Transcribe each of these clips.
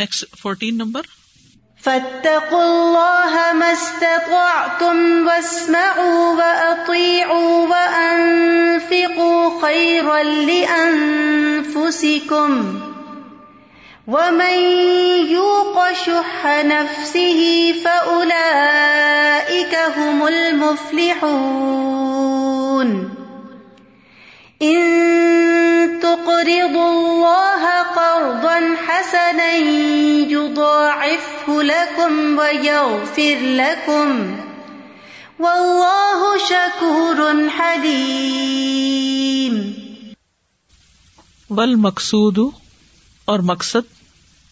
Next fourteen number فاتقوا الله ما استطعتم واسمعوا وأطيعوا وأنفقوا خيرا لأنفسكم ومن يوق شح نفسه فأولئك هم المفلحون إن تقرضوا الله قرضا حسنا يضاعفه لكم ويغفر لكم. والله شكور حليم. والمقصود اور مقصد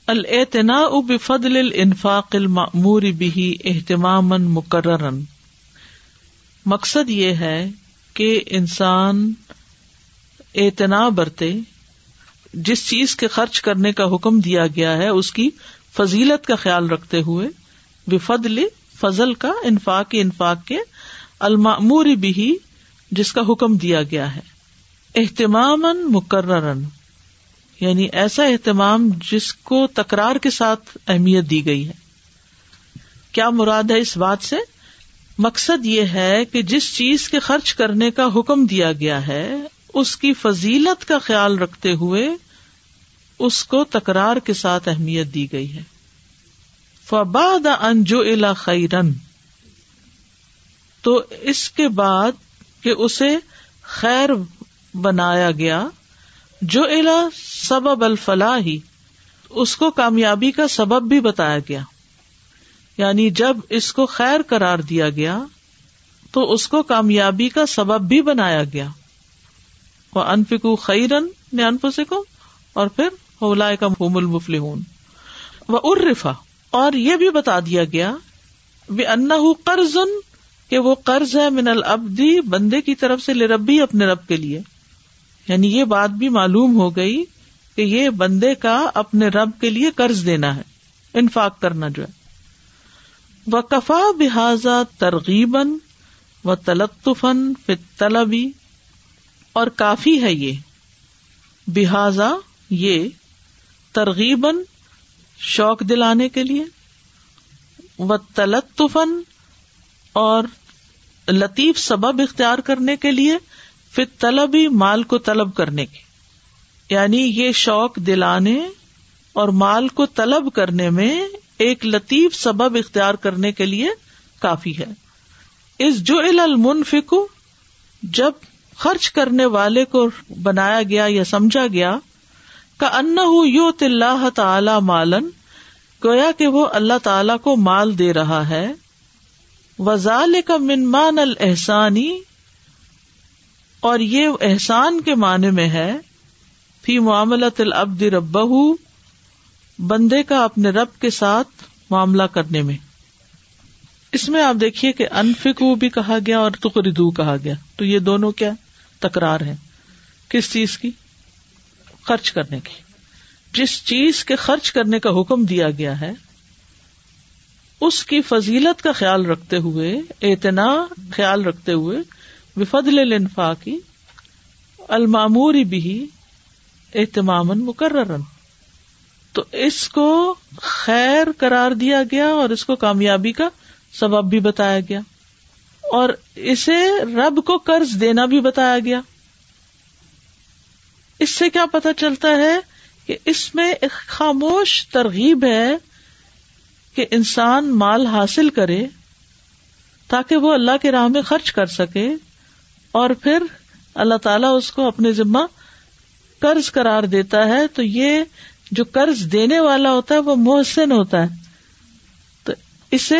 الاعتناء بفضل الانفاق المأمور به اہتماما مقررا. مقصد یہ ہے کہ انسان اعتنا برتے جس چیز کے خرچ کرنے کا حکم دیا گیا ہے، اس کی فضیلت کا خیال رکھتے ہوئے، بفضل فضل کا، انفاق انفاق کے المعمور بھی جس کا حکم دیا گیا ہے۔ اہتمام مقرر یعنی ایسا اہتمام جس کو تکرار کے ساتھ اہمیت دی گئی ہے۔ کیا مراد ہے اس بات سے؟ مقصد یہ ہے کہ جس چیز کے خرچ کرنے کا حکم دیا گیا ہے اس کی فضیلت کا خیال رکھتے ہوئے اس کو تکرار کے ساتھ اہمیت دی گئی ہے۔ فباد انجو الا خیرن۔ تو اس کے بعد کہ اسے خیر بنایا گیا جو الا سبب الفلاح۔ ہی اس کو کامیابی کا سبب بھی بتایا گیا۔ یعنی جب اس کو خیر قرار دیا گیا، تو اس کو کامیابی کا سبب بھی بنایا گیا۔ وہ انفکو خیرن نے انف سے اور پھر ہولا کا ہوم المفل وہ ارفا اور یہ بھی بتا دیا گیا بے انا قرض کہ وہ قرض ہے من العبدی بندے کی طرف سے ربی اپنے رب کے لیے۔ یعنی یہ بات بھی معلوم ہو گئی کہ یہ بندے کا اپنے رب کے لیے قرض دینا ہے، انفاق کرنا جو ہے۔ وہ کفا بحاظ ترغیبن و تلطفن فطلبی اور کافی ہے یہ۔ بحاظا یہ ترغیبن شوق دلانے کے لیے و تلطفن اور لطیف سبب اختیار کرنے کے لیے پھر طلب ہی مال کو طلب کرنے کی یعنی یہ شوق دلانے اور مال کو طلب کرنے میں ایک لطیف سبب اختیار کرنے کے لیے کافی ہے۔ اس جو المنفک جب خرچ کرنے والے کو بنایا گیا یا سمجھا گیا کا ان یو تلّہ تعالی مالن گویا کہ وہ اللہ تعالی کو مال دے رہا ہے۔ وزال کا منمان الحسانی اور یہ احسان کے معنی میں ہے، فی معاملت العبد رب بندے کا اپنے رب کے ساتھ معاملہ کرنے میں۔ اس میں آپ دیکھیے کہ انفکو بھی کہا گیا اور تقریدو کہا گیا۔ تو یہ دونوں کیا؟ تکرار ہے۔ کس چیز کی؟ خرچ کرنے کی۔ جس چیز کے خرچ کرنے کا حکم دیا گیا ہے، اس کی فضیلت کا خیال رکھتے ہوئے اتنا خیال رکھتے ہوئے وفدل الانفاقی الماموری بھی اہتمام مقرر تو اس کو خیر قرار دیا گیا اور اس کو کامیابی کا سبب بھی بتایا گیا۔ اور اسے رب کو قرض دینا بھی بتایا گیا۔ اس سے کیا پتا چلتا ہے کہ اس میں ایک خاموش ترغیب ہے کہ انسان مال حاصل کرے تاکہ وہ اللہ کے راہ میں خرچ کر سکے اور پھر اللہ تعالیٰ اس کو اپنے ذمہ قرض قرار دیتا ہے۔ تو یہ جو قرض دینے والا ہوتا ہے وہ محسن ہوتا ہے۔ تو اسے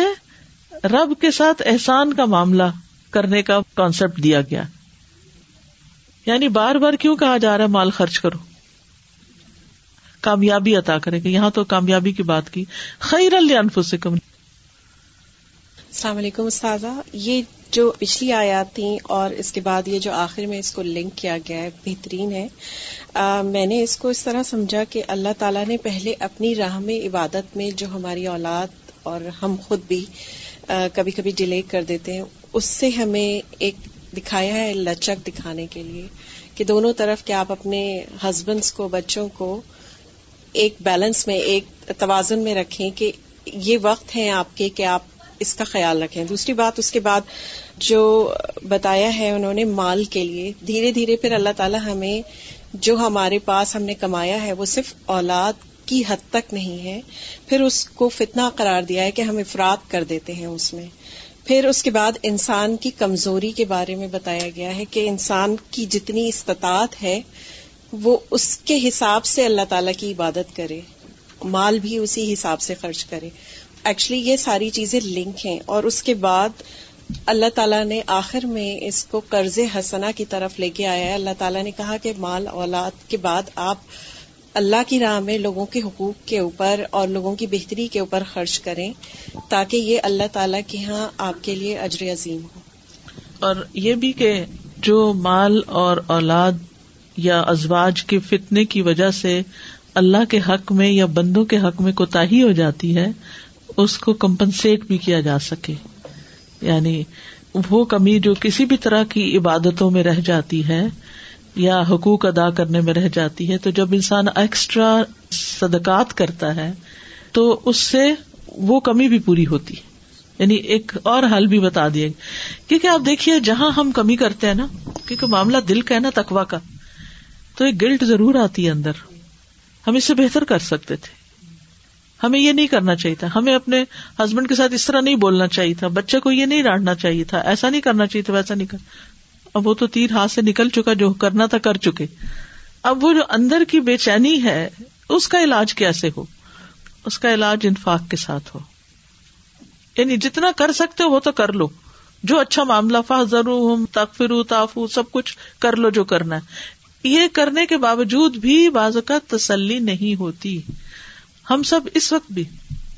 رب کے ساتھ احسان کا معاملہ کرنے کا کانسیپٹ دیا گیا۔ یعنی بار بار کیوں کہا جا رہا ہے مال خرچ کرو؟ کامیابی عطا کرے گا۔ یہاں تو کامیابی کی بات کی۔ خیر الف سے کم السلام علیکم استاذہ۔ یہ جو پچھلی آیات تھیں اور اس کے بعد یہ جو آخر میں اس کو لنک کیا گیا ہے بہترین ہے۔ آ, میں نے اس کو اس طرح سمجھا کہ اللہ تعالیٰ نے پہلے اپنی راہ میں عبادت میں جو ہماری اولاد اور ہم خود بھی کبھی کبھی ڈیلے کر دیتے ہیں۔ اس سے ہمیں ایک دکھایا ہے لچک دکھانے کے لیے کہ دونوں طرف کہ آپ اپنے ہسبینڈس کو، بچوں کو ایک بیلنس میں، ایک توازن میں رکھیں کہ یہ وقت ہے آپ کے کہ آپ اس کا خیال رکھیں۔ دوسری بات، اس کے بعد جو بتایا ہے انہوں نے مال کے لیے، دھیرے دھیرے پھر اللہ تعالیٰ ہمیں جو ہمارے پاس ہم نے کمایا ہے وہ صرف اولاد کی حد تک نہیں ہے، پھر اس کو فتنہ قرار دیا ہے کہ ہم افراد کر دیتے ہیں اس میں۔ پھر اس کے بعد انسان کی کمزوری کے بارے میں بتایا گیا ہے کہ انسان کی جتنی استطاعت ہے، وہ اس کے حساب سے اللہ تعالی کی عبادت کرے۔ مال بھی اسی حساب سے خرچ کرے۔ ایکچولی یہ ساری چیزیں لنک ہیں اور اس کے بعد اللہ تعالیٰ نے آخر میں اس کو قرض حسنا کی طرف لے کے آیا ہے۔ اللہ تعالیٰ نے کہا کہ مال اولاد کے بعد آپ اللہ کی راہ میں لوگوں کے حقوق کے اوپر اور لوگوں کی بہتری کے اوپر خرچ کریں تاکہ یہ اللہ تعالیٰ کے ہاں آپ کے لیے اجر عظیم ہو۔ اور یہ بھی کہ جو مال اور اولاد یا ازواج کے فتنے کی وجہ سے اللہ کے حق میں یا بندوں کے حق میں کوتا ہو جاتی ہے، اس کو کمپنسیٹ بھی کیا جا سکے۔ یعنی وہ کمی جو کسی بھی طرح کی عبادتوں میں رہ جاتی ہے یا حقوق ادا کرنے میں رہ جاتی ہے، تو جب انسان ایکسٹرا صدقات کرتا ہے، تو اس سے وہ کمی بھی پوری ہوتی ہے۔ یعنی ایک اور حل بھی بتا دیا کیونکہ آپ دیکھیے، جہاں ہم کمی کرتے ہیں نا، کیونکہ معاملہ دل کا ہے نا تکوا کا، تو ایک گلٹ ضرور آتی ہے اندر۔ ہم اس سے بہتر کر سکتے تھے۔ ہمیں یہ نہیں کرنا چاہیے تھا۔ ہمیں اپنے ہسبینڈ کے ساتھ اس طرح نہیں بولنا چاہیے تھا۔ بچے کو یہ نہیں ڈانٹنا چاہیے تھا۔ ایسا نہیں کرنا چاہیے تھا، ویسا نہیں کر اب وہ تو تیر ہاتھ سے نکل چکا جو کرنا تھا کر چکے۔ اب وہ جو اندر کی بے چینی ہے، اس کا علاج کیسے ہو؟ اس کا علاج انفاق کے ساتھ ہو۔ یعنی جتنا کر سکتے ہو وہ تو کر لو۔ جو اچھا معاملہ فا ضرور تافو سب کچھ کر لو جو کرنا ہے۔ یہ کرنے کے باوجود بھی بعض کا تسلی نہیں ہوتی۔ ہم سب اس وقت بھی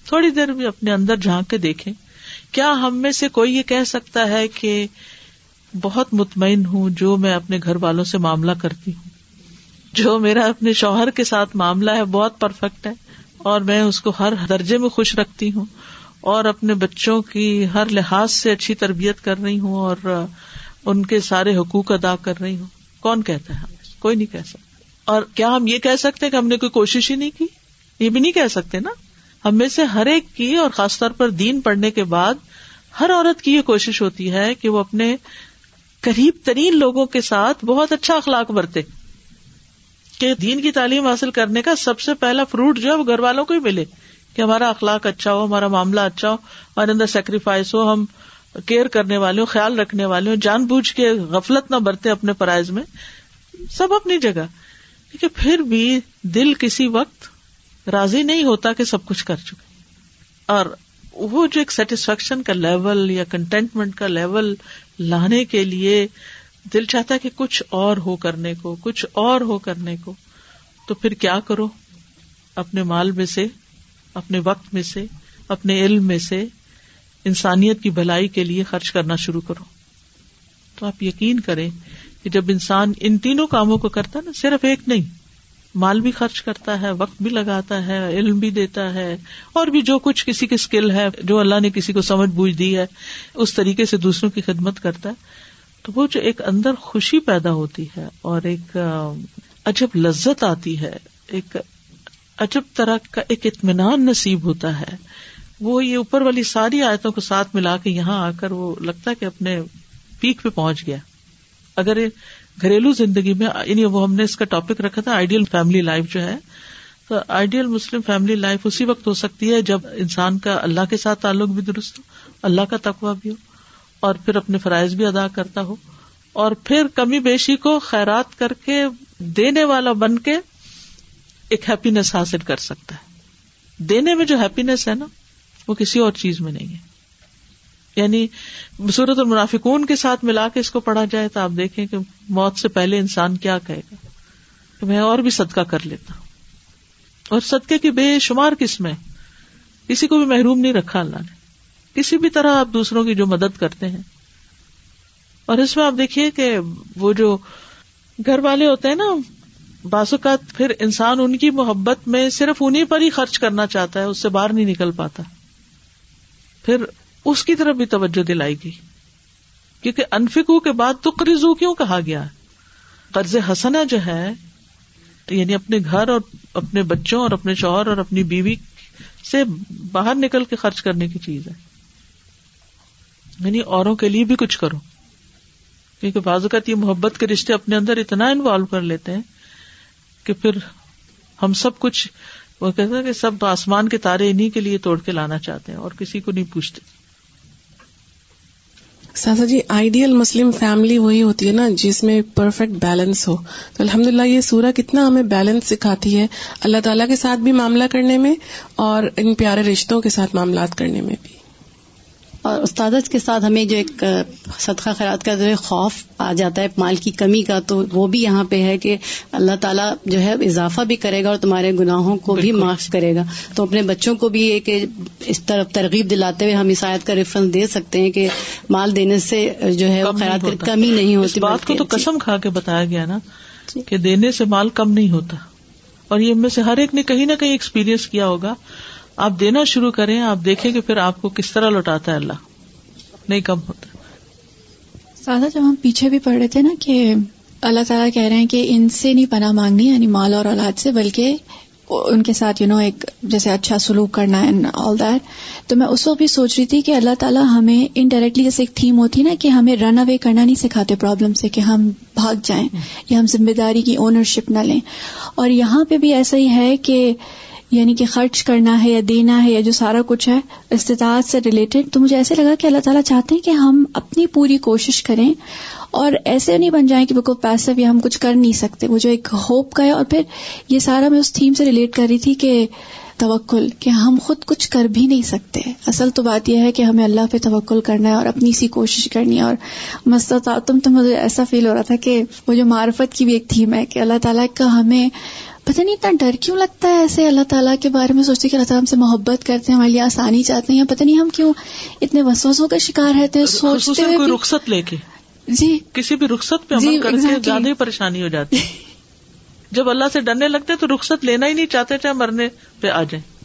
تھوڑی دیر بھی اپنے اندر جھانک کے دیکھیں۔ کیا ہم میں سے کوئی یہ کہہ سکتا ہے کہ بہت مطمئن ہوں جو میں اپنے گھر والوں سے معاملہ کرتی ہوں۔ جو میرا اپنے شوہر کے ساتھ معاملہ ہے، بہت پرفیکٹ ہے۔ اور میں اس کو ہر درجے میں خوش رکھتی ہوں۔ اور اپنے بچوں کی ہر لحاظ سے اچھی تربیت کر رہی ہوں اور ان کے سارے حقوق ادا کر رہی ہوں۔ کون کہتا ہے؟ کوئی نہیں کہہ سکتا۔ اور کیا ہم یہ کہہ سکتے کہ ہم نے کوئی کوشش ہی نہیں کی؟ یہ بھی نہیں کہہ سکتے نا۔ ہم میں سے ہر ایک کی اور خاص طور پر دین پڑھنے کے بعد ہر عورت کی یہ کوشش ہوتی ہے کہ وہ اپنے قریب ترین لوگوں کے ساتھ بہت اچھا اخلاق برتے کہ دین کی تعلیم حاصل کرنے کا سب سے پہلا فروٹ جو ہے وہ گھر والوں کو ہی ملے کہ ہمارا اخلاق اچھا ہو، ہمارا معاملہ اچھا ہو، ہمارے اندر سیکریفائس ہو، ہم کیئر کرنے والے ہوں، خیال رکھنے والے ہوں، جان بوجھ کے غفلت نہ برتے اپنے پرائز میں، سب اپنی جگہ۔ کیونکہ پھر بھی دل کسی وقت راضی نہیں ہوتا کہ سب کچھ کر چکے۔ اور وہ جو ایک سیٹسفیکشن کا لیول یا کنٹینٹمنٹ کا لیول لانے کے لیے دل چاہتا ہے کہ کچھ اور ہو کرنے کو، کچھ اور ہو کرنے کو۔ تو پھر کیا کرو؟ اپنے مال میں سے، اپنے وقت میں سے، اپنے علم میں سے انسانیت کی بھلائی کے لیے خرچ کرنا شروع کرو۔ تو آپ یقین کریں کہ جب انسان ان تینوں کاموں کو کرتا نا، صرف ایک نہیں مال بھی خرچ کرتا ہے، وقت بھی لگاتا ہے، علم بھی دیتا ہے، اور بھی جو کچھ کسی کی اسکل ہے، جو اللہ نے کسی کو سمجھ بوجھ دی ہے، اس طریقے سے دوسروں کی خدمت کرتا ہے۔ تو وہ جو ایک اندر خوشی پیدا ہوتی ہے اور ایک عجب لذت آتی ہے، ایک عجب طرح کا ایک اطمینان نصیب ہوتا ہے۔ وہ یہ اوپر والی ساری آیتوں کو ساتھ ملا کے یہاں آ کر وہ لگتا ہے کہ اپنے پیک پہ پہنچ گیا۔ اگر گھریلو زندگی میں یعنی وہ ہم نے اس کا ٹاپک رکھا تھا آئیڈیل فیملی لائف جو ہے۔ تو آئیڈیل مسلم فیملی لائف اسی وقت ہو سکتی ہے جب انسان کا اللہ کے ساتھ تعلق بھی درست ہو، اللہ کا تقوا بھی ہو، اور پھر اپنے فرائض بھی ادا کرتا ہو۔ اور پھر کمی بیشی کو خیرات کر کے دینے والا بن کے ایک ہیپینیس حاصل کر سکتا ہے۔ دینے میں جو ہیپینیس ہے نا، وہ کسی اور چیز میں نہیں ہے۔ یعنی صورت المنافقون کے ساتھ ملا کے اس کو پڑھا جائے تو آپ دیکھیں کہ موت سے پہلے انسان کیا کہے گا؟ کہ میں اور بھی صدقہ کر لیتا ہوں۔ اور صدقے کی بے شمار قسم کسی کو بھی محروم نہیں رکھا اللہ نے۔ کسی بھی طرح آپ دوسروں کی جو مدد کرتے ہیں۔ اور اس میں آپ دیکھیے کہ وہ جو گھر والے ہوتے ہیں نا، بعض اوقات پھر انسان ان کی محبت میں صرف انہیں پر ہی خرچ کرنا چاہتا ہے، اس سے باہر نہیں نکل پاتا۔ پھر اس کی طرف بھی توجہ دلائی گئی۔ کیونکہ انفکو کے بعد تو قرضو کیوں کہا گیا؟ قرض حسنا جو ہے یعنی اپنے گھر اور اپنے بچوں اور اپنے شوہر اور اپنی بیوی سے باہر نکل کے خرچ کرنے کی چیز ہے۔ یعنی اوروں کے لیے بھی کچھ کرو۔ کیونکہ بعض اوقات یہ محبت کے رشتے اپنے اندر اتنا انوالو کر لیتے ہیں کہ پھر ہم سب کچھ وہ کہتے ہیں کہ سب آسمان کے تارے انہیں کے لیے توڑ کے لانا چاہتے ہیں اور کسی کو نہیں پوچھتے۔ سازا جی آئیڈیل مسلم فیملی وہی ہوتی ہے نا، جس میں پرفیکٹ بیلنس ہو۔ تو الحمد للہ یہ سورہ کتنا ہمیں بیلنس سکھاتی ہے۔ اللہ تعالیٰ کے ساتھ بھی معاملہ کرنے میں اور ان پیارے رشتوں کے ساتھ معاملات کرنے میں بھی۔ اور استادت کے ساتھ ہمیں جو ایک صدقہ خیرات کا جو خوف آ جاتا ہے مال کی کمی کا تو وہ بھی یہاں پہ ہے کہ اللہ تعالیٰ جو ہے اضافہ بھی کرے گا اور تمہارے گناہوں کو بھی معاف کرے گا۔ تو اپنے بچوں کو بھی ایک اس طرف ترغیب دلاتے ہوئے ہم عیسائیت کا ریفرنس دے سکتے ہیں کہ مال دینے سے جو ہے خیرات کی کمی نہیں ہوتی بات کو تو جی۔ قسم کھا کے بتایا گیا نا جی۔ کہ دینے سے مال کم نہیں ہوتا۔ اور یہ میں سے ہر ایک نے کہیں نہ کہیں ایکسپیرئنس کیا ہوگا۔ آپ دینا شروع کریں، آپ دیکھیں کہ پھر آپ کو کس طرح لوٹاتا ہے اللہ۔ نہیں کم ہوتا۔ سادہ، جب ہم پیچھے بھی پڑھ رہے تھے نا کہ اللہ تعالیٰ کہہ رہے ہیں کہ ان سے نہیں پناہ مانگنی یعنی مال اور اولاد سے، بلکہ ان کے ساتھ یو نو ایک جیسے اچھا سلوک کرنا ہے آل دیٹ تو میں اس وقت بھی سوچ رہی تھی کہ اللہ تعالیٰ ہمیں انڈائریکٹلی جیسے ایک تھیم ہوتی نا کہ ہمیں رن اوے کرنا نہیں سکھاتے پرابلم سے کہ ہم بھاگ جائیں یا ہم ذمہ داری کی اونرشپ نہ لیں۔ اور یہاں پہ بھی ایسا ہی ہے کہ یعنی کہ خرچ کرنا ہے یا دینا ہے یا جو سارا کچھ ہے، استطاعت سے ریلیٹڈ تو مجھے ایسے لگا کہ اللہ تعالیٰ چاہتے ہیں کہ ہم اپنی پوری کوشش کریں اور ایسے نہیں بن جائیں کہ بالکل پیسے بھی ہم کچھ کر نہیں سکتے۔ وہ جو ایک ہوپ کا ہے اور پھر یہ سارا میں اس تھیم سے ریلیٹ کر رہی تھی کہ توکل، کہ ہم خود کچھ کر بھی نہیں سکتے۔ اصل تو بات یہ ہے کہ ہمیں اللہ پہ توکل کرنا ہے اور اپنی سی کوشش کرنی ہے۔ اور مستم تو مجھے ایسا فیل ہو رہا تھا کہ وہ جو معرفت کی بھی ایک تھیم ہے کہ اللہ تعالیٰ کا ہمیں پتہ نہیں اتنا ڈر کیوں لگتا ہے ایسے اللہ تعالیٰ کے بارے میں سوچتے کہ اللہ تعالیٰ ہم سے محبت کرتے ہیں ہمارے لیے آسانی چاہتے ہیں پتہ نہیں ہم کیوں اتنے وسوسوں کا شکار رہتے ہیں سوچتے کوئی رخصت لے کے جی۔ کسی بھی رخصت پہ عمل جی کرتے ہیں زیادہ ہی پریشانی ہو جاتی۔ جب اللہ سے ڈرنے لگتے تو رخصت لینا ہی نہیں چاہتے چاہے مرنے پہ آ جائیں۔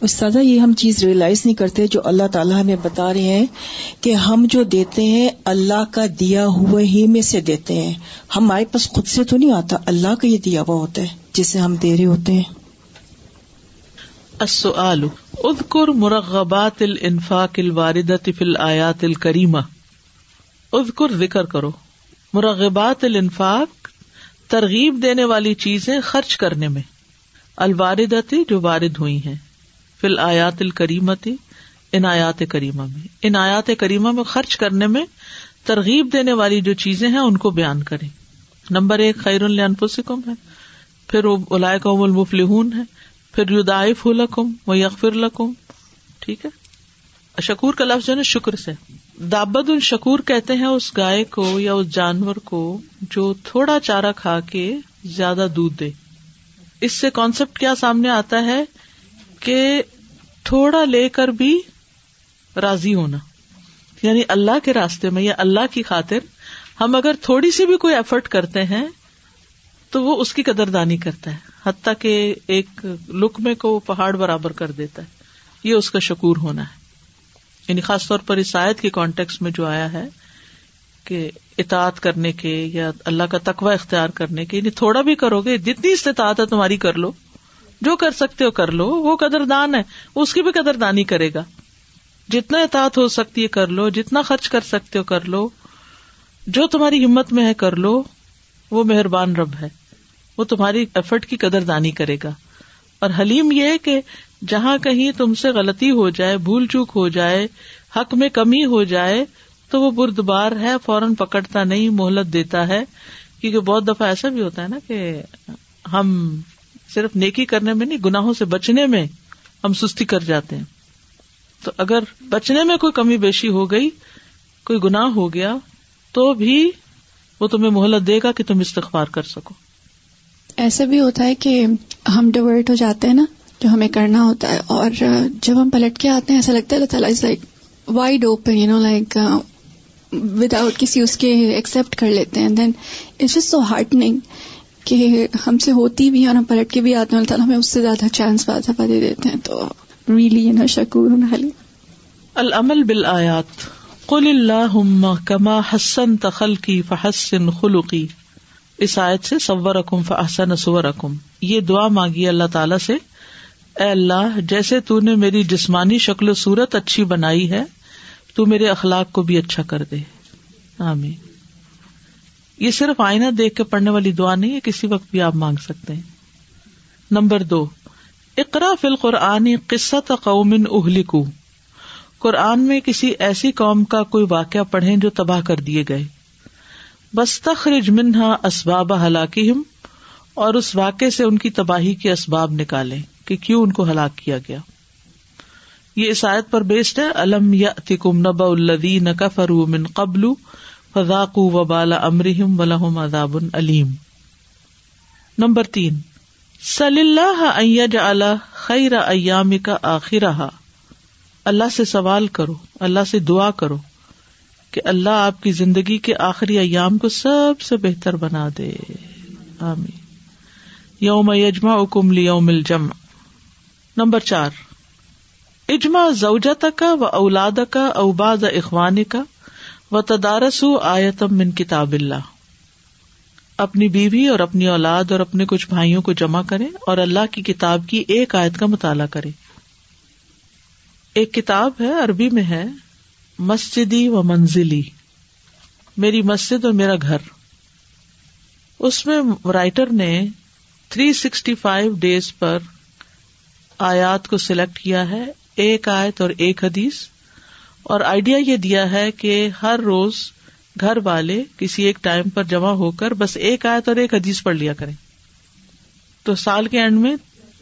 استاذہ، یہ ہم چیز ریئلائز نہیں کرتے جو اللہ تعالیٰ ہمیں بتا رہے ہیں کہ ہم جو دیتے ہیں، اللہ کا دیا ہوا ہی میں سے دیتے ہیں۔ ہمارے پاس خود سے تو نہیں آتا، اللہ کا یہ دیا ہوا ہوتا ہے، جسے ہم دے رہے ہوتے ہیں۔ السؤال، اذکر مرغبات الانفاق الواردت فی الآیات الکریمہ۔ اذکر، ذکر کرو۔ مرغبات الانفاق ترغیب دینے والی چیزیں خرچ کرنے میں الواردتی جو وارد ہوئی ہیں۔ فل آیات الکریمتی، ان آیات کریمہ میں۔ ان آیات کریمہ میں خرچ کرنے میں ترغیب دینے والی جو چیزیں ہیں، ان کو بیان کرے نمبر ایک خیر الفسکم ہے۔ پھر اولائے المفلحون ہے پھر یدائف لکم و یغفر لکم۔ ٹھیک ہے؟ شکور کا لفظ جو ہے شکر سے۔ دابد الشکور کہتے ہیں اس گائے کو یا اس جانور کو جو تھوڑا چارہ کھا کے زیادہ دودھ دے۔ اس سے کانسیپٹ کیا سامنے آتا ہے کہ تھوڑا لے کر بھی راضی ہونا۔ یعنی اللہ کے راستے میں یا اللہ کی خاطر ہم اگر تھوڑی سی بھی کوئی ایفرٹ کرتے ہیں تو وہ اس کی قدر دانی کرتا ہے۔ حتیٰ کہ ایک لکمے کو پہاڑ برابر کر دیتا ہے۔ یہ اس کا شکور ہونا ہے۔ یعنی خاص طور پر عیسائیت کے کانٹیکس میں جو آیا ہے کہ اطاعت کرنے کے یا اللہ کا تقوی اختیار کرنے کے یعنی تھوڑا بھی کرو گے، جتنی استطاعت ہے تمہاری کر لو۔ جو کر سکتے ہو کر لو، وہ قدر دان ہے۔ اس کی بھی قدر دانی کرے گا۔ جتنا اطاعت ہو سکتی ہے کر لو، جتنا خرچ کر سکتے ہو کر لو۔ جو تمہاری ہمت میں ہے کر لو۔ وہ مہربان رب ہے۔ وہ تمہاری ایفرٹ کی قدر دانی کرے گا۔ اور حلیم یہ ہے کہ جہاں کہیں تم سے غلطی ہو جائے، بھول چوک ہو جائے، حق میں کمی ہو جائے، تو وہ بردبار ہے، فوراً پکڑتا نہیں، مہلت دیتا ہے۔ کیونکہ بہت دفعہ ایسا بھی ہوتا ہے نا کہ ہم صرف نیکی کرنے میں نہیں، گناہوں سے بچنے میں ہم سستی کر جاتے ہیں۔ تو اگر بچنے میں کوئی کمی بیشی ہو گئی، کوئی گناہ ہو گیا، تو بھی وہ تمہیں مہلت دے گا کہ تم استغفار کر سکو۔ ایسا بھی ہوتا ہے کہ ہم ڈیورٹ ہو جاتے ہیں نا، جو ہمیں کرنا ہوتا ہے، اور جب ہم پلٹ کے آتے ہیں، ایسا لگتا ہے اللہ تعالیٰ like wide open you know like without کسی اس کے ایکسپٹ کر لیتے ہیں۔ دین اٹس جسٹ سو ہارٹنگ کہ ہم سے ہوتی بھی اور ہم پلٹ کے بھی آتے ہیں، اللہ تعالیٰ ہمیں اس سے زیادہ چانس بات دے دیتے ہیں۔ تو ریلی نا شکور العمل بال آیات قل اللہ کما حسن تخل کی فحسن خلقی۔ اس آیت سے سور رقم فحسن سور رقم یہ دعا مانگی اللہ تعالی سے، اے اللہ، جیسے تو نے میری جسمانی شکل و صورت اچھی بنائی ہے، تو میرے اخلاق کو بھی اچھا کر دے۔ آمین۔ یہ صرف آئینہ دیکھ کے پڑھنے والی دعا نہیں ہے، کسی وقت بھی آپ مانگ سکتے ہیں۔ نمبر دو اقرا فل قرآنی قصت قومن اہلکو۔ قرآن میں کسی ایسی قوم کا کوئی واقعہ پڑھے جو تباہ کر دیے گئے۔ بس تخرج منہا اسباب ہلاکی اور اس واقعے سے ان کی تباہی کے اسباب نکالے کہ کیوں ان کو ہلاک کیا گیا۔ یہ اس آیت پر بیسڈ ہے الم یا تکم نبا الدین کفرو من قبل فضاق و بالا امرحم ولحم عذاب علیم نمبر تین صلی اللہ خیر ایام کا آخر اللہ سے سوال کرو، اللہ سے دعا کرو کہ اللہ آپ کی زندگی کے آخری ایام کو سب سے بہتر بنا دے۔ آمین۔ یوم یجما اکم یوم الجمع۔ نمبر چار اجما زوجت کا و اولاد کا اوباد اخوان کا و تدارس آیتم من کتاب اللہ اپنی بیوی اور اپنی اولاد اور اپنے کچھ بھائیوں کو جمع کرے اور اللہ کی کتاب کی ایک آیت کا مطالعہ کرے ایک کتاب ہے، عربی میں ہے، مسجدی و منزلی۔ میری مسجد اور میرا گھر۔ اس میں رائٹر نے تھری سکسٹی فائیو ڈیز پر آیات کو سلیکٹ کیا ہے، ایک آیت اور ایک حدیث۔ اور آئیڈیا یہ دیا ہے کہ ہر روز گھر والے کسی ایک ٹائم پر جمع ہو کر بس ایک آیت اور ایک حدیث پڑھ لیا کریں۔ تو سال کے اینڈ میں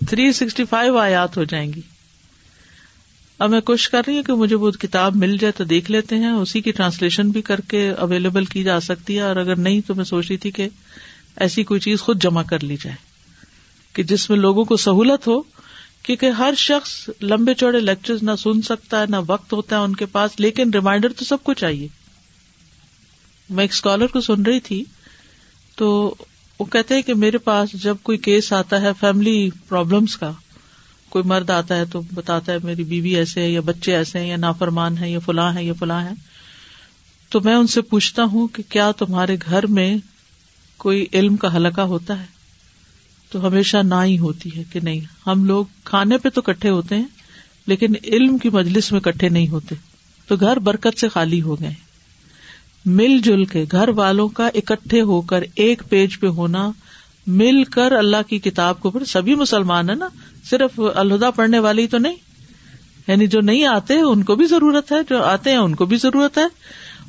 تھری سکسٹی فائیو آیات ہو جائیں گی۔ اب میں کوشش کر رہی ہوں کہ مجھے وہ کتاب مل جائے تو دیکھ لیتے ہیں، اسی کی ٹرانسلیشن بھی کر کے اویلیبل کی جا سکتی ہے۔ اور اگر نہیں تو میں سوچ رہی تھی کہ ایسی کوئی چیز خود جمع کر لی جائے کہ جس میں لوگوں کو سہولت ہو کیونکہ ہر شخص لمبے چوڑے لیکچر نہ سن سکتا ہے، نہ وقت ہوتا ہے ان کے پاس، لیکن ریمائنڈر تو سب کو چاہیے۔ میں ایک اسکالر کو سن رہی تھی، تو وہ کہتے ہیں کہ میرے پاس جب کوئی کیس آتا ہے فیملی پرابلمس کا، کوئی مرد آتا ہے تو بتاتا ہے میری بیوی ایسے ہے یا بچے ایسے ہیں یا نافرمان ہے یا فلاں ہے یا فلاں ہے تو میں ان سے پوچھتا ہوں کہ کیا تمہارے گھر میں کوئی علم کا حلقہ ہوتا ہے؟ تو ہمیشہ نہ ہی ہوتی ہے کہ نہیں۔ ہم لوگ کھانے پہ تو کٹھے ہوتے ہیں، لیکن علم کی مجلس میں کٹھے نہیں ہوتے۔ تو گھر برکت سے خالی ہو گئے۔ مل جل کے گھر والوں کا اکٹھے ہو کر ایک پیج پہ ہونا، مل کر اللہ کی کتاب کو پڑھ سبھی مسلمان ہے نا، صرف الہدا پڑھنے والی تو نہیں۔ یعنی جو نہیں آتے، ان کو بھی ضرورت ہے، جو آتے ہیں، ان کو بھی ضرورت ہے۔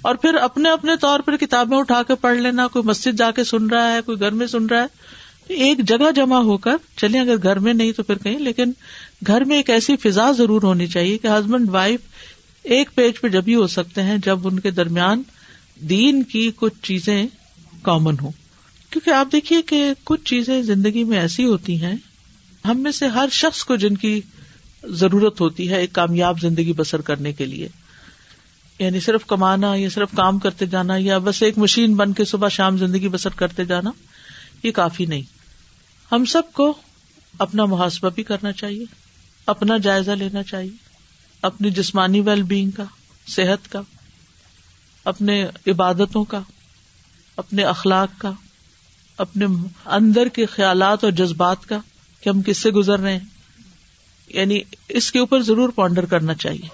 اور پھر اپنے اپنے طور پر کتابیں اٹھا کے پڑھ لینا، کوئی مسجد جا کے سن رہا ہے، کوئی گھر میں سن رہا ہے۔ ایک جگہ جمع ہو کر چلے اگر گھر میں نہیں تو پھر کہیں، لیکن گھر میں ایک ایسی فضا ضرور ہونی چاہیے کہ ہسبینڈ، وائف ایک پیج پہ جب ہی ہو سکتے ہیں، جب ان کے درمیان دین کی کچھ چیزیں کامن ہو کیونکہ آپ دیکھیے کہ کچھ چیزیں زندگی میں ایسی ہوتی ہیں، ہم میں سے ہر شخص کو جن کی ضرورت ہوتی ہے ایک کامیاب زندگی بسر کرنے کے لیے۔ یعنی صرف کمانا، یا صرف کام کرتے جانا، یا بس ایک مشین بن کے صبح شام زندگی بسر کرتے جانا، یہ کافی نہیں۔ ہم سب کو اپنا محاسبہ بھی کرنا چاہیے، اپنا جائزہ لینا چاہیے، اپنی جسمانی ویل بینگ کا، صحت کا، اپنے عبادتوں کا، اپنے اخلاق کا، اپنے اندر کے خیالات اور جذبات کا کہ ہم کس سے گزر رہے ہیں۔ یعنی اس کے اوپر ضرور پونڈر کرنا چاہیے۔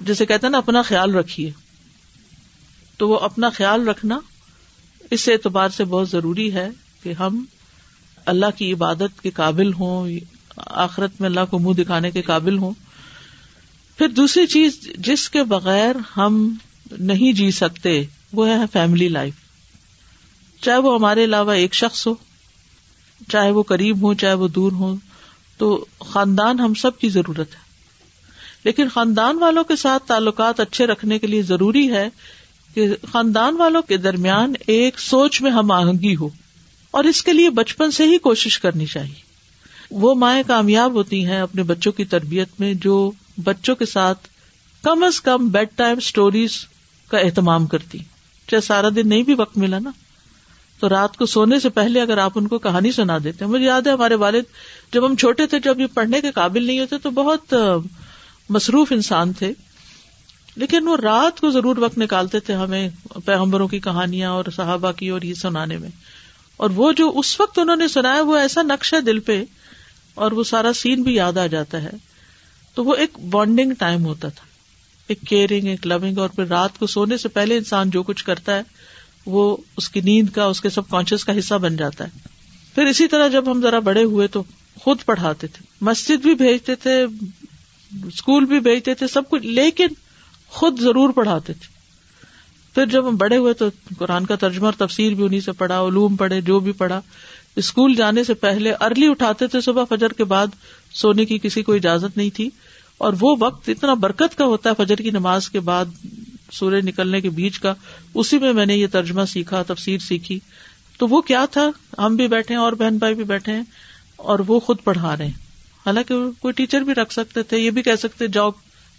جیسے کہتے ہیں نا، اپنا خیال رکھیے۔ تو وہ اپنا خیال رکھنا اس اعتبار سے بہت ضروری ہے کہ ہم اللہ کی عبادت کے قابل ہوں، آخرت میں اللہ کو منہ دکھانے کے قابل ہوں۔ پھر دوسری چیز، جس کے بغیر ہم نہیں جی سکتے، وہ ہے فیملی لائف چاہے وہ ہمارے علاوہ ایک شخص ہو، چاہے وہ قریب ہو چاہے وہ دور ہو تو خاندان ہم سب کی ضرورت ہے۔ لیکن خاندان والوں کے ساتھ تعلقات اچھے رکھنے کے لیے ضروری ہے کہ خاندان والوں کے درمیان ایک سوچ میں ہم آہنگی ہو اور اس کے لیے بچپن سے ہی کوشش کرنی چاہیے۔ وہ مائیں کامیاب ہوتی ہیں اپنے بچوں کی تربیت میں جو بچوں کے ساتھ کم از کم بیڈ ٹائم اسٹوریز کا اہتمام کرتی۔ چاہے سارا دن نہیں بھی وقت ملا نا۔ تو رات کو سونے سے پہلے اگر آپ ان کو کہانی سنا دیتے مجھے یاد ہے ہمارے والد جب ہم چھوٹے تھے، جب یہ پڑھنے کے قابل نہیں ہوتے تو بہت مصروف انسان تھے۔ لیکن وہ رات کو ضرور وقت نکالتے تھے ہمیں پیغمبروں کی کہانیاں اور صحابہ کی اور یہ سنانے میں۔ اور وہ جو اس وقت انہوں نے سنایا وہ ایسا نقش ہے دل پہ اور وہ سارا سین بھی یاد آ جاتا ہے، تو وہ ایک بانڈنگ ٹائم ہوتا تھا۔ ایک کیئرنگ ایک لونگ اور پھر رات کو سونے سے پہلے انسان جو کچھ کرتا ہے، وہ اس کی نیند کا، اس کے سب کانشیس کا حصہ بن جاتا ہے۔ پھر اسی طرح جب ہم ذرا بڑے ہوئے تو خود پڑھاتے تھے۔ مسجد بھی بھیجتے تھے اسکول بھی بھیجتے تھے، سب کچھ، لیکن خود ضرور پڑھاتے تھے۔ پھر جب ہم بڑے ہوئے تو قرآن کا ترجمہ اور تفسیر بھی انہیں سے پڑھا، علوم پڑھے، جو بھی پڑھا۔ اسکول جانے سے پہلے ارلی اٹھاتے تھے صبح فجر کے بعد سونے کی کسی کو اجازت نہیں تھی۔ اور وہ وقت اتنا برکت کا ہوتا ہے فجر کی نماز کے بعد سورج نکلنے کے بیچ کا، اسی میں میں نے یہ ترجمہ سیکھا، تفسیر سیکھی۔ تو وہ کیا تھا؟ ہم بھی بیٹھے ہیں، اور بہن بھائی بھی بیٹھے ہیں، اور وہ خود پڑھا رہے ہیں۔ حالانکہ کوئی ٹیچر بھی رکھ سکتے تھے، یہ بھی کہہ سکتے، جاؤ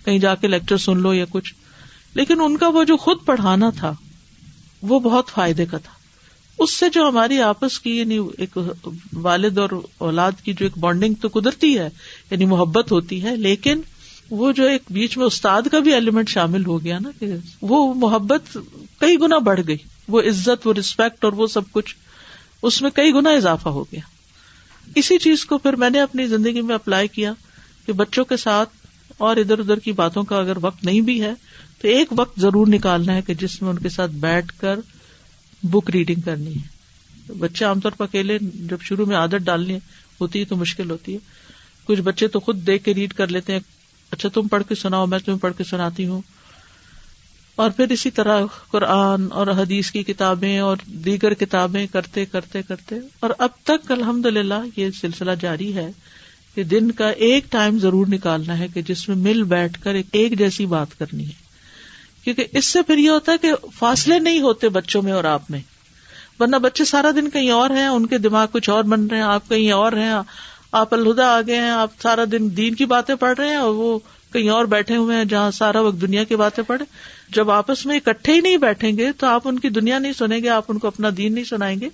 کہیں جا کے لیکچر سن لو یا کچھ۔ لیکن ان کا وہ جو خود پڑھانا تھا، وہ بہت فائدے کا تھا۔ اس سے جو ہماری آپس کی یعنی ایک والد اور اولاد کی جو ایک بانڈنگ تو قدرتی ہے یعنی محبت ہوتی ہے، لیکن وہ جو ایک بیچ میں استاد کا بھی ایلیمنٹ شامل ہو گیا نا، کہ وہ محبت کئی گنا بڑھ گئی۔ وہ عزت، وہ ریسپیکٹ اور وہ سب کچھ، اس میں کئی گنا اضافہ ہو گیا۔ اسی چیز کو پھر میں نے اپنی زندگی میں اپلائی کیا کہ بچوں کے ساتھ اور ادھر ادھر کی باتوں کا اگر وقت نہیں بھی ہے تو ایک وقت ضرور نکالنا ہے کہ جس میں ان کے ساتھ بیٹھ کر بک ریڈنگ کرنی ہے۔ بچے عام طور پر اکیلے جب شروع میں عادت ڈالنی ہوتی ہے تو مشکل ہوتی ہے۔ کچھ بچے تو خود دیکھ کے ریڈ کر لیتے ہیں اچھا تم پڑھ کے سناؤ، میں تمہیں پڑھ کے سناتی ہوں۔ اور پھر اسی طرح قرآن اور حدیث کی کتابیں اور دیگر کتابیں کرتے کرتے کرتے۔ اور اب تک الحمد للہ یہ سلسلہ جاری ہے کہ دن کا ایک ٹائم ضرور نکالنا ہے کہ جس میں مل بیٹھ کر ایک جیسی بات کرنی ہے۔ کیونکہ اس سے پھر یہ ہوتا ہے کہ فاصلے نہیں ہوتے بچوں میں اور آپ میں۔ ورنہ بچے سارا دن کہیں اور ہیں، ان کے دماغ کچھ اور بن رہے ہیں، آپ کہیں اور ہیں، آپ الہدا آ گئے ہیں، آپ سارا دن دین کی باتیں پڑھ رہے ہیں اور وہ کہیں اور بیٹھے ہوئے ہیں جہاں سارا وقت دنیا کی باتیں پڑھے۔ جب آپس میں اکٹھے ہی نہیں بیٹھیں گے تو آپ ان کی دنیا نہیں سنیں گے، آپ ان کو اپنا دین نہیں سنائیں گے،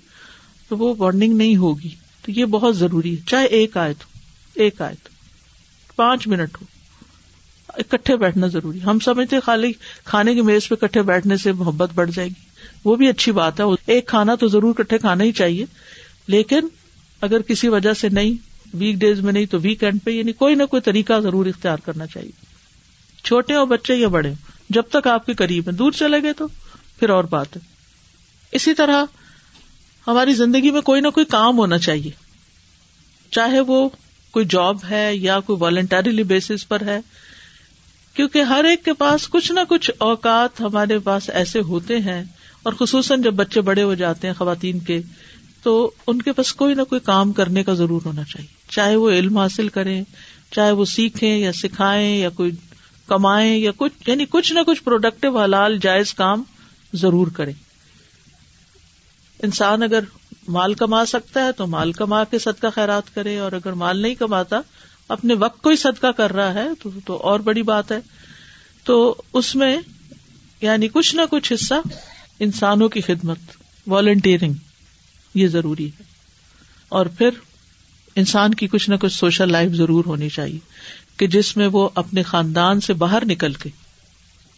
تو وہ بانڈنگ نہیں ہوگی۔ تو یہ بہت ضروری ہے، چاہے ایک آئے تو ایک آئے تو پانچ منٹ ہو۔ اکٹھے بیٹھنا ضروری ہم سمجھتے خالی کھانے کی میز پہ کٹھے بیٹھنے سے محبت بڑھ جائے گی۔ وہ بھی اچھی بات ہے۔ ایک کھانا تو ضرور کٹھے کھانا ہی چاہیے۔ لیکن اگر کسی وجہ سے نہیں ویک ڈیز میں نہیں تو ویکینڈ پہ یعنی کوئی نہ کوئی طریقہ ضرور اختیار کرنا چاہیے۔ چھوٹے ہو بچے یا بڑے جب تک آپ کے قریب ہیں۔ دور چلے گئے تو پھر اور بات ہے۔ اسی طرح ہماری زندگی میں کوئی نہ کوئی کام ہونا چاہیے۔ چاہے وہ کوئی جاب ہے یا کوئی والنٹریلی بیسس پر ہے۔ کیونکہ ہر ایک کے پاس کچھ نہ کچھ اوقات ہمارے پاس ایسے ہوتے ہیں اور خصوصاً جب بچے بڑے ہو جاتے ہیں خواتین کے، تو ان کے پاس کوئی نہ کوئی کام کرنے کا ضرور ہونا چاہیے۔ چاہے وہ علم حاصل کریں، چاہے وہ سیکھیں یا سکھائیں یا کوئی کمائیں یا کچھ یعنی کچھ نہ کچھ پروڈکٹیو حلال، جائز کام ضرور کرے انسان اگر مال کما سکتا ہے تو مال کما کے صدقہ خیرات کرے، اور اگر مال نہیں کماتا اپنے وقت کو ہی صدقہ کر رہا ہے تو, تو اور بڑی بات ہے۔ تو اس میں یعنی کچھ نہ کچھ حصہ انسانوں کی خدمت والنٹیئرنگ یہ ضروری ہے۔ اور پھر انسان کی کچھ نہ کچھ سوشل لائف ضرور ہونی چاہیے کہ جس میں وہ اپنے خاندان سے باہر نکل کے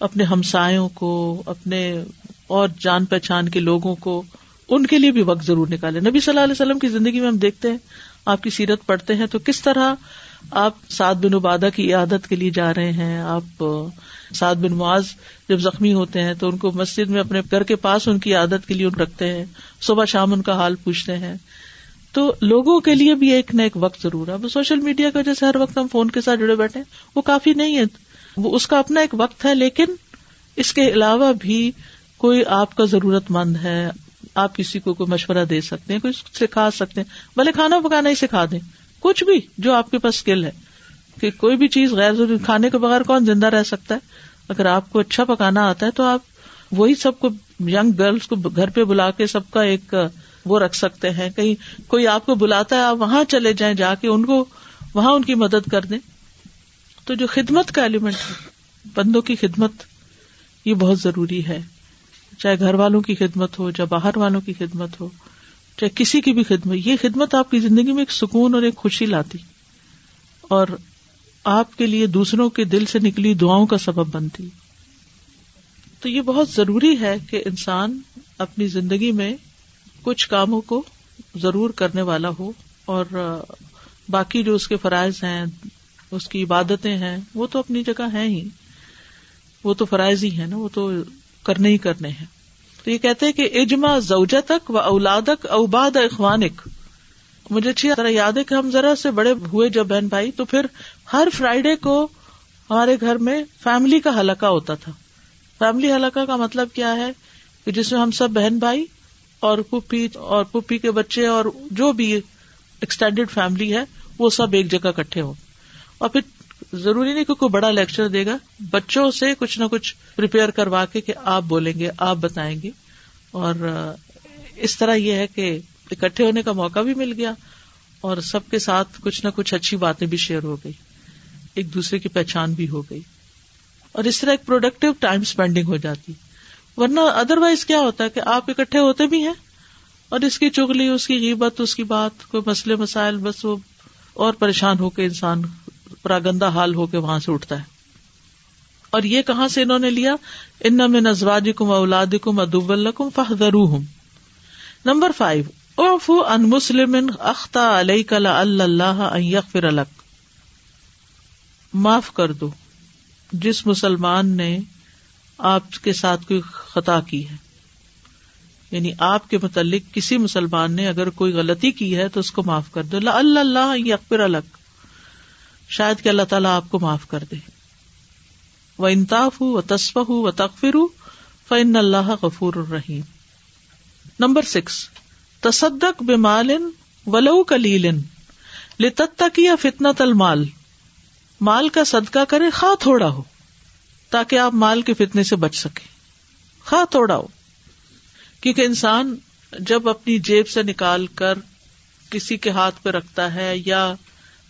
اپنے ہمسایوں کو اپنے اور جان پہچان کے لوگوں کو ان کے لیے بھی وقت ضرور نکالے۔ نبی صلی اللہ علیہ وسلم کی زندگی میں ہم دیکھتے ہیں آپ کی سیرت پڑھتے ہیں تو کس طرح آپ سعد بن عبادہ کی عادت کے لیے جا رہے ہیں، آپ، سعد بن معاذ جب زخمی ہوتے ہیں تو ان کو مسجد میں اپنے گھر کے پاس ان کی عادت کے لیے ان رکھتے ہیں۔ صبح شام ان کا حال پوچھتے ہیں۔ تو لوگوں کے لیے بھی ایک نہ ایک وقت ضرور ہے۔ سوشل میڈیا کی وجہ سے ہر وقت ہم فون کے ساتھ جڑے بیٹھے وہ کافی نہیں ہے۔ وہ اس کا اپنا ایک وقت ہے، لیکن اس کے علاوہ بھی کوئی آپ کا ضرورت مند ہے۔ آپ کسی کو کوئی مشورہ دے سکتے ہیں، کوئی سکھا سکتے ہیں۔ بھلے کھانا پکانا ہی سکھا دیں۔ کچھ بھی جو آپ کے پاس اسکل ہے، کہ کوئی بھی چیز غیر ضروری، کھانے کے بغیر کون زندہ رہ سکتا ہے؟ اگر آپ کو اچھا پکانا آتا ہے تو آپ وہی سب کو یگ گرلس کو گھر پہ بلا کے سب کا ایک، وہ رکھ سکتے ہیں۔ کہیں کوئی آپ کو بلاتا ہے، آپ وہاں چلے جائیں، جا کے ان کو وہاں ان کی مدد کر دیں۔ تو جو خدمت کا ایلیمنٹ ہے، بندوں کی خدمت، یہ بہت ضروری ہے۔ چاہے گھر والوں کی خدمت ہو، چاہے باہر والوں کی خدمت ہو۔ چاہے کسی کی بھی خدمت، یہ خدمت آپ کی زندگی میں ایک سکون اور ایک خوشی لاتی اور آپ کے لیے دوسروں کے دل سے نکلی دعاؤں کا سبب بنتی۔ تو یہ بہت ضروری ہے کہ انسان اپنی زندگی میں کچھ کاموں کو ضرور کرنے والا ہو اور باقی جو اس کے فرائض ہیں، اس کی عبادتیں ہیں، وہ تو اپنی جگہ ہیں ہی۔ وہ تو فرائض ہی ہے نا، وہ تو کرنے ہی کرنے ہیں۔ تو یہ کہتے کہ اجما زوجہ تک و اولادک اوباد اخوانک۔ مجھے اچھی طرح یاد ہے کہ ہم ذرا سے بڑے ہوئے جب بہن بھائی، تو پھر ہر فرائیڈے کو ہمارے گھر میں فیملی کا حلقہ ہوتا تھا۔ فیملی حلقہ کا مطلب کیا ہے؟ کہ جس میں ہم سب بہن بھائی اور پپی اور پپی کے بچے اور جو بھی ایکسٹینڈیڈ فیملی ہے، وہ سب ایک جگہ کٹھے ہو اور پھر ضروری نہیں کہ کوئی بڑا لیکچر دے گا، بچوں سے کچھ نہ کچھ پریپیئر کروا کے کہ آپ بولیں گے، آپ بتائیں گے۔ اور اس طرح یہ ہے کہ اکٹھے ہونے کا موقع بھی مل گیا اور سب کے ساتھ کچھ نہ کچھ اچھی باتیں بھی شیئر ہو گئی، ایک دوسرے کی پہچان بھی ہو گئی۔ اور اس طرح ایک پروڈکٹیو ٹائم اسپینڈنگ ہو جاتی۔ ورنہ ادر وائز کیا ہوتا ہے کہ آپ اکٹھے ہوتے بھی ہیں اور اس کی چگلی اس کی غیبت، اس کی بات، کوئی مسئلے، مسائل، بس وہ اور پریشان ہو کے انسان پراگندہ حال ہو کے وہاں سے اٹھتا ہے۔ اور یہ کہاں سے انہوں نے لیا؟ ان میں نزواج کم اولاد کم ادب الکم فہدر نمبر فائیو اوف ان مسلم اختہ علیہ کلا اللہ فر الک معاف کر دو۔ جس مسلمان نے آپ کے ساتھ کوئی خطا کی ہے یعنی آپ کے متعلق کسی مسلمان نے اگر کوئی غلطی کی ہے تو اس کو معاف کر دو۔ اللہ اللہ یکفر الگ شاید کہ اللہ تعالیٰ آپ کو معاف کر دے۔ وہ انتاف ہوں و تصف ہوں و تقفر ہوں فن اللہ غفور الرحیم نمبر سکس، تصدق بمالن ولو کلیلن لتک یا فتنت المال۔ مال کا صدقہ کرے، خواہ تھوڑا ہو، تاکہ آپ مال کے فتنے سے بچ سکے خواہ تھوڑا ہو، کیونکہ انسان جب اپنی جیب سے نکال کر کسی کے ہاتھ پہ رکھتا ہے یا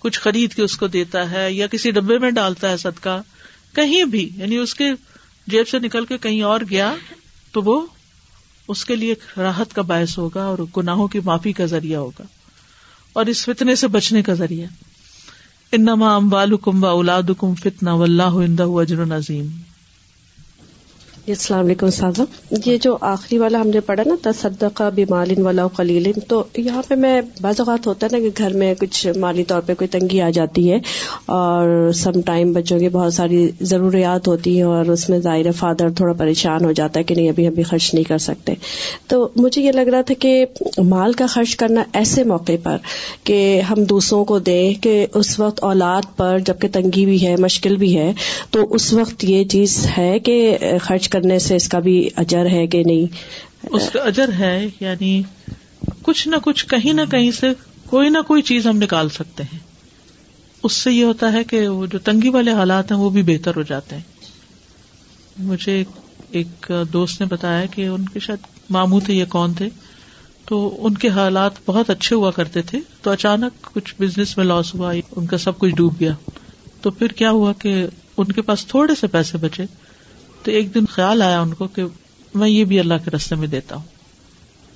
کچھ خرید کے اس کو دیتا ہے یا کسی ڈبے میں ڈالتا ہے صدقہ، کہیں بھی یعنی اس کے جیب سے نکل کے کہیں اور گیا تو وہ اس کے لیے راحت کا باعث ہوگا اور گناہوں کی معافی کا ذریعہ ہوگا اور اس فتنے سے بچنے کا ذریعہ۔ انما اموالکم و اولادکم فتنہ واللہ عنده اجر عظیم۔ جی، السلام علیکم سازا۔ یہ جو آخری والا ہم نے پڑھا نا تصدق بمالن والا خلیل تو یہاں پہ میں بعض اوقات ہوتا ہے نا کہ گھر میں کچھ مالی طور پہ کوئی تنگی آ جاتی ہے، اور سم ٹائم بچوں کی بہت ساری ضروریات ہوتی ہیں، اور اس میں ظاہر فادر تھوڑا پریشان ہو جاتا ہے کہ نہیں، ابھی ابھی خرچ نہیں کر سکتے۔ تو مجھے یہ لگ رہا تھا کہ مال کا خرچ کرنا ایسے موقع پر کہ ہم دوسروں کو دیں کہ اس وقت اولاد پر جبکہ تنگی بھی ہے، مشکل بھی ہے، تو اس وقت یہ چیز ہے کہ خرچ کرنے سے اس کا بھی اجر ہے کہ نہیں؟ اس کا اجر ہے یعنی کچھ نہ کچھ، کہیں نہ کہیں سے کوئی نہ کوئی چیز ہم نکال سکتے ہیں۔ اس سے یہ ہوتا ہے کہ وہ جو تنگی والے حالات ہیں، وہ بھی بہتر ہو جاتے ہیں۔ مجھے ایک دوست نے بتایا کہ ان کے شاید ماموں تھے، یہ کون تھے؟ تو ان کے حالات بہت اچھے ہوا کرتے تھے۔ تو اچانک کچھ بزنس میں لاس ہوا، ان کا سب کچھ ڈوب گیا۔ تو پھر کیا ہوا کہ ان کے پاس تھوڑے سے پیسے بچے۔ تو ایک دن خیال آیا ان کو کہ میں یہ بھی اللہ کے رستے میں دیتا ہوں۔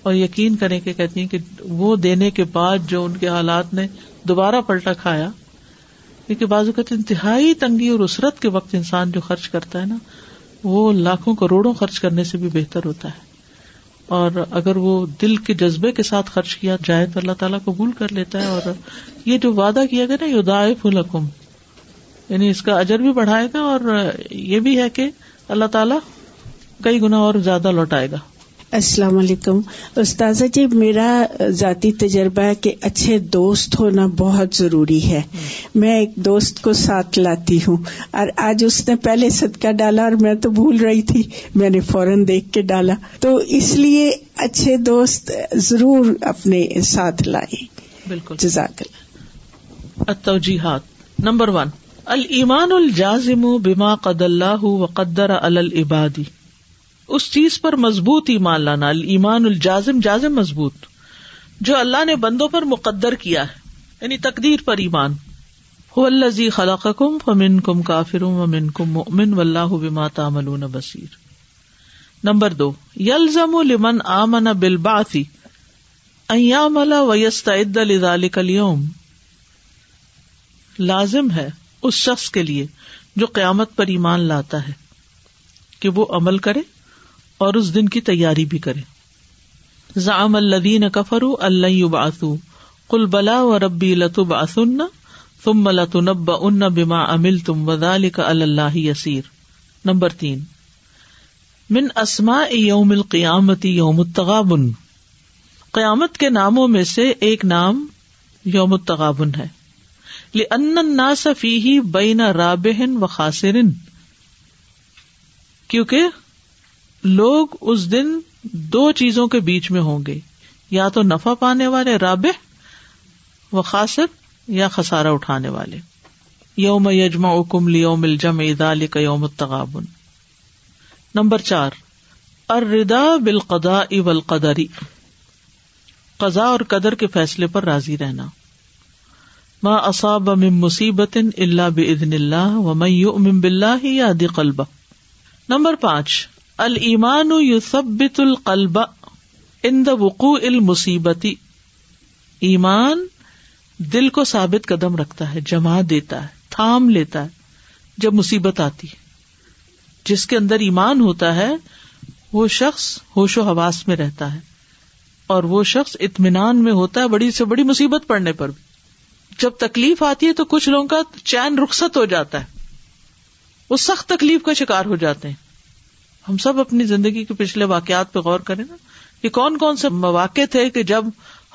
اور یقین کریں کہ کہتی ہیں کہ وہ دینے کے بعد جو ان کے حالات نے دوبارہ پلٹا کھایا، کیونکہ بازو کہتے انتہائی تنگی اور اسرت کے وقت انسان جو خرچ کرتا ہے نا، وہ لاکھوں کروڑوں خرچ کرنے سے بھی بہتر ہوتا ہے۔ اور اگر وہ دل کے جذبے کے ساتھ خرچ کیا جائے تو اللہ تعالیٰ قبول کر لیتا ہے۔ اور یہ جو وعدہ کیا گیا نا یہ دائیں پھولکم یعنی اس کا اجر بھی بڑھائے گا اور یہ بھی ہے کہ اللہ تعالیٰ کئی گنا اور زیادہ لوٹائے گا۔ السلام علیکم۔ استاذہ جی میرا ذاتی تجربہ ہے کہ اچھے دوست ہونا بہت ضروری ہے۔ میں ایک دوست کو ساتھ لاتی ہوں اور آج اس نے پہلے صدقہ ڈالا اور میں تو بھول رہی تھی۔ میں نے فوراً دیکھ کے ڈالا۔ تو اس لیے اچھے دوست ضرور اپنے ساتھ لائے بالکل۔ جزاک التوجیحات نمبر ون۔ المان الجازم بما قد اللہ و قدر العبادی اس چیز پر مضبوط ایمان لانا المان الجازم، جازم مضبوط. جو اللہ نے بندوں پر مقدر کیا ہے یعنی تقدیر پر ایمان. الزی خلاق کم فمن کم کافر ومن کم مؤمن و اللہ بما تعملون بصیر. نمبر دو، یلزم لمن آمن بالبعث ان يعمل ويستعد لذلك اليوم لازم ہے اس شخص کے لیے جو قیامت پر ایمان لاتا ہے کہ وہ عمل کرے اور اس دن کی تیاری بھی کرے۔ زام الدین کفر اللہ باسو کل بلا و ربی لتب اسن تم لتنب ان بما امل تم وزال کا اللہ یسیر۔ نمبر تین، من اسما یوم القیامتی یوم التغابن۔ قیامت کے ناموں میں سے ایک نام یوم التغابن ہے۔ نا صفی بین رابہن و خاصرن کیونکہ لوگ اس دن دو چیزوں کے بیچ میں ہوں گے۔ یا تو نفع پانے والے رابع و خاصر یا خسارا اٹھانے والے۔ یوم یجما کم لیوم الجم ادال یوم تغابن نمبر چار اردا بالقدا اول قدری قزا اور قدر کے فیصلے پر راضی رہنا۔ ماں اصاب ام مصیبت اللہ بدن اللہ و میں بلّہ یا قلبہ۔ نمبر پانچ المان یوسبت القلب ان دا وقوع المصیبتی ایمان دل کو ثابت قدم رکھتا ہے، جما دیتا ہے، تھام لیتا ہے جب مصیبت آتی ہے۔ جس کے اندر ایمان ہوتا ہے، وہ شخص ہوش و حواس میں رہتا ہے اور وہ شخص اطمینان میں ہوتا ہے، بڑی سے بڑی مصیبت پڑنے پر بھی۔ جب تکلیف آتی ہے تو کچھ لوگوں کا چین رخصت ہو جاتا ہے۔ وہ سخت تکلیف کا شکار ہو جاتے ہیں۔ ہم سب اپنی زندگی کے پچھلے واقعات پہ غور کریں نا کہ کون کون سے مواقع تھے کہ جب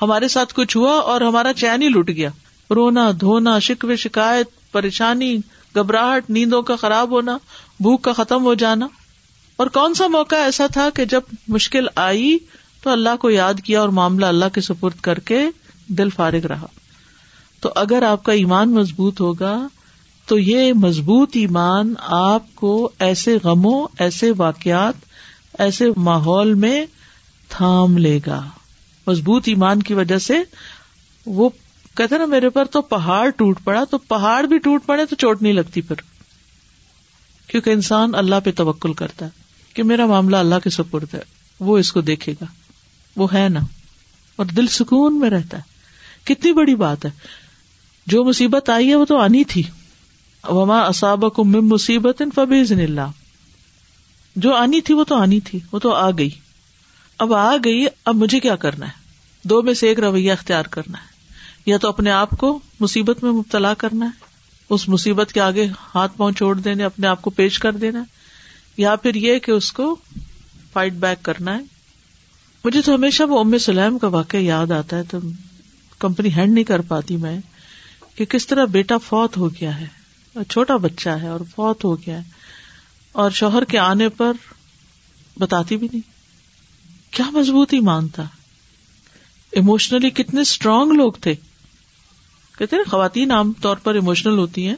ہمارے ساتھ کچھ ہوا اور ہمارا چین ہی لٹ گیا۔ رونا، دھونا شکو شکایت، پریشانی، گھبراہٹ، نیندوں کا خراب ہونا، بھوک کا ختم ہو جانا۔ اور کون سا موقع ایسا تھا کہ جب مشکل آئی تو اللہ کو یاد کیا اور معاملہ اللہ کے سپرد کر کے دل فارغ رہا۔ تو اگر آپ کا ایمان مضبوط ہوگا، تو یہ مضبوط ایمان آپ کو ایسے غموں، ایسے واقعات، ایسے ماحول میں تھام لے گا۔ مضبوط ایمان کی وجہ سے وہ کہتے نا، میرے پر تو پہاڑ ٹوٹ پڑا، تو پہاڑ بھی ٹوٹ پڑے تو چوٹ نہیں لگتی پھر۔ کیونکہ انسان اللہ پہ توکل کرتا ہے کہ میرا معاملہ اللہ کے سپرد ہے، وہ اس کو دیکھے گا۔ وہ ہے نا، اور دل سکون میں رہتا ہے۔ کتنی بڑی بات ہے۔ جو مصیبت آئی ہے وہ تو آنی تھی۔ وما اصاب کو مم مصیبت اللہ جو آنی تھی وہ تو آنی تھی، وہ تو آ گئی۔ اب آ گئی، اب مجھے کیا کرنا ہے؟ دو میں سے ایک رویہ اختیار کرنا ہے۔ یا تو اپنے آپ کو مصیبت میں مبتلا کرنا ہے، اس مصیبت کے آگے ہاتھ پاؤں چھوڑ دینے، اپنے آپ کو پیش کر دینا یا پھر یہ کہ اس کو فائٹ بیک کرنا ہے۔ مجھے تو ہمیشہ وہ ام سلیم کا واقعہ یاد آتا ہے، تو کمپنی ہینڈ نہیں کر پاتی میں۔ کہ کس طرح بیٹا فوت ہو گیا ہے، چھوٹا بچہ ہے اور فوت ہو گیا ہے۔ اور شوہر کے آنے پر بتاتی بھی نہیں۔ کیا مضبوط ایمان تھا اموشنلی کتنے اسٹرانگ لوگ تھے۔ کہتے نا، خواتین عام طور پر اموشنل ہوتی ہیں،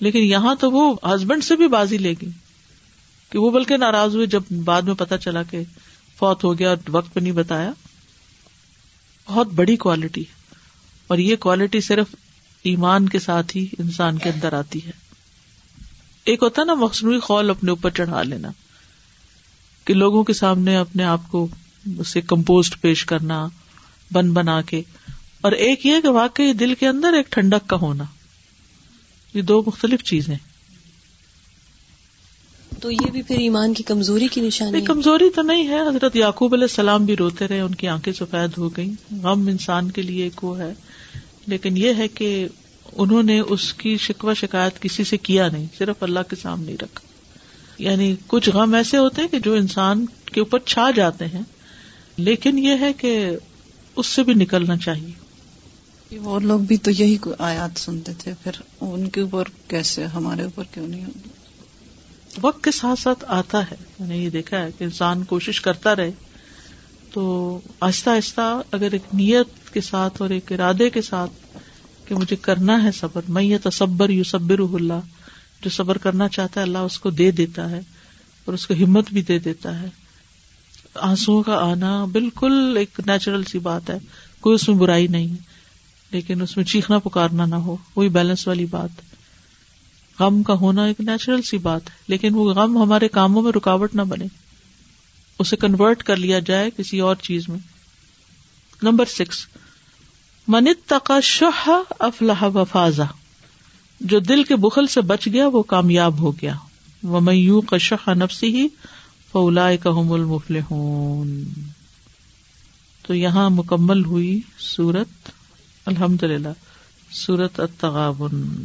لیکن یہاں تو وہ ہسبینڈ سے بھی بازی لے گئی۔ کہ وہ بلکہ ناراض ہوئے جب بعد میں پتا چلا کہ فوت ہو گیا اور وقت پہ نہیں بتایا۔ بہت بڑی کوالٹی اور یہ کوالٹی صرف ایمان کے ساتھ ہی انسان کے اندر آتی ہے۔ ایک ہوتا نا مصنوعی خول اپنے اوپر چڑھا لینا کہ لوگوں کے سامنے اپنے آپ کو اسے کمپوزڈ پیش کرنا بن بنا کے۔ اور ایک یہ کہ واقعی دل کے اندر ایک ٹھنڈک کا ہونا۔ یہ دو مختلف چیزیں۔ تو یہ بھی پھر ایمان کی کمزوری کی نشانی کمزوری تو نہیں ہے۔ حضرت یعقوب علیہ السلام بھی روتے رہے ان کی آنکھیں سفید ہو گئی غم انسان کے لیے ایک وہ ہے۔ لیکن یہ ہے کہ انہوں نے اس کی شکوا شکایت کسی سے کیا نہیں صرف اللہ کے سامنے رکھا۔ یعنی کچھ غم ایسے ہوتے ہیں کہ جو انسان کے اوپر چھا جاتے ہیں لیکن یہ ہے کہ اس سے بھی نکلنا چاہیے۔ وہ لوگ بھی تو یہی آیات سنتے تھے پھر ان کے اوپر کیسے ہمارے اوپر کیوں نہیں وقت کے ساتھ ساتھ آتا ہے۔ میں نے یہ دیکھا ہے کہ انسان کوشش کرتا رہے تو آہستہ آہستہ اگر ایک نیت کے ساتھ اور ایک ارادے کے ساتھ کہ مجھے کرنا ہے صبر۔ میں یہ تصبر یو صبر اللہ۔ جو صبر کرنا چاہتا ہے اللہ اس کو دے دیتا ہے اور اس کو ہمت بھی دے دیتا ہے۔ آنسو کا آنا بالکل ایک نیچرل سی بات ہے۔ کوئی اس میں برائی نہیں ہے لیکن اس میں چیخنا پکارنا نہ ہو، وہی بیلنس والی بات۔ غم کا ہونا ایک نیچرل سی بات ہے، لیکن وہ غم ہمارے کاموں میں رکاوٹ نہ بنے۔ اسے کنورٹ کر لیا جائے کسی اور چیز میں۔ نمبر سکس منت تقا شہ افلاح وفاظا جو دل کے بخل سے بچ گیا وہ کامیاب ہو گیا. وہ میو کا شہ نفسی ہی فولا کا المفل تو یہاں مکمل ہوئی سورت الحمد للہ سورت التغابن.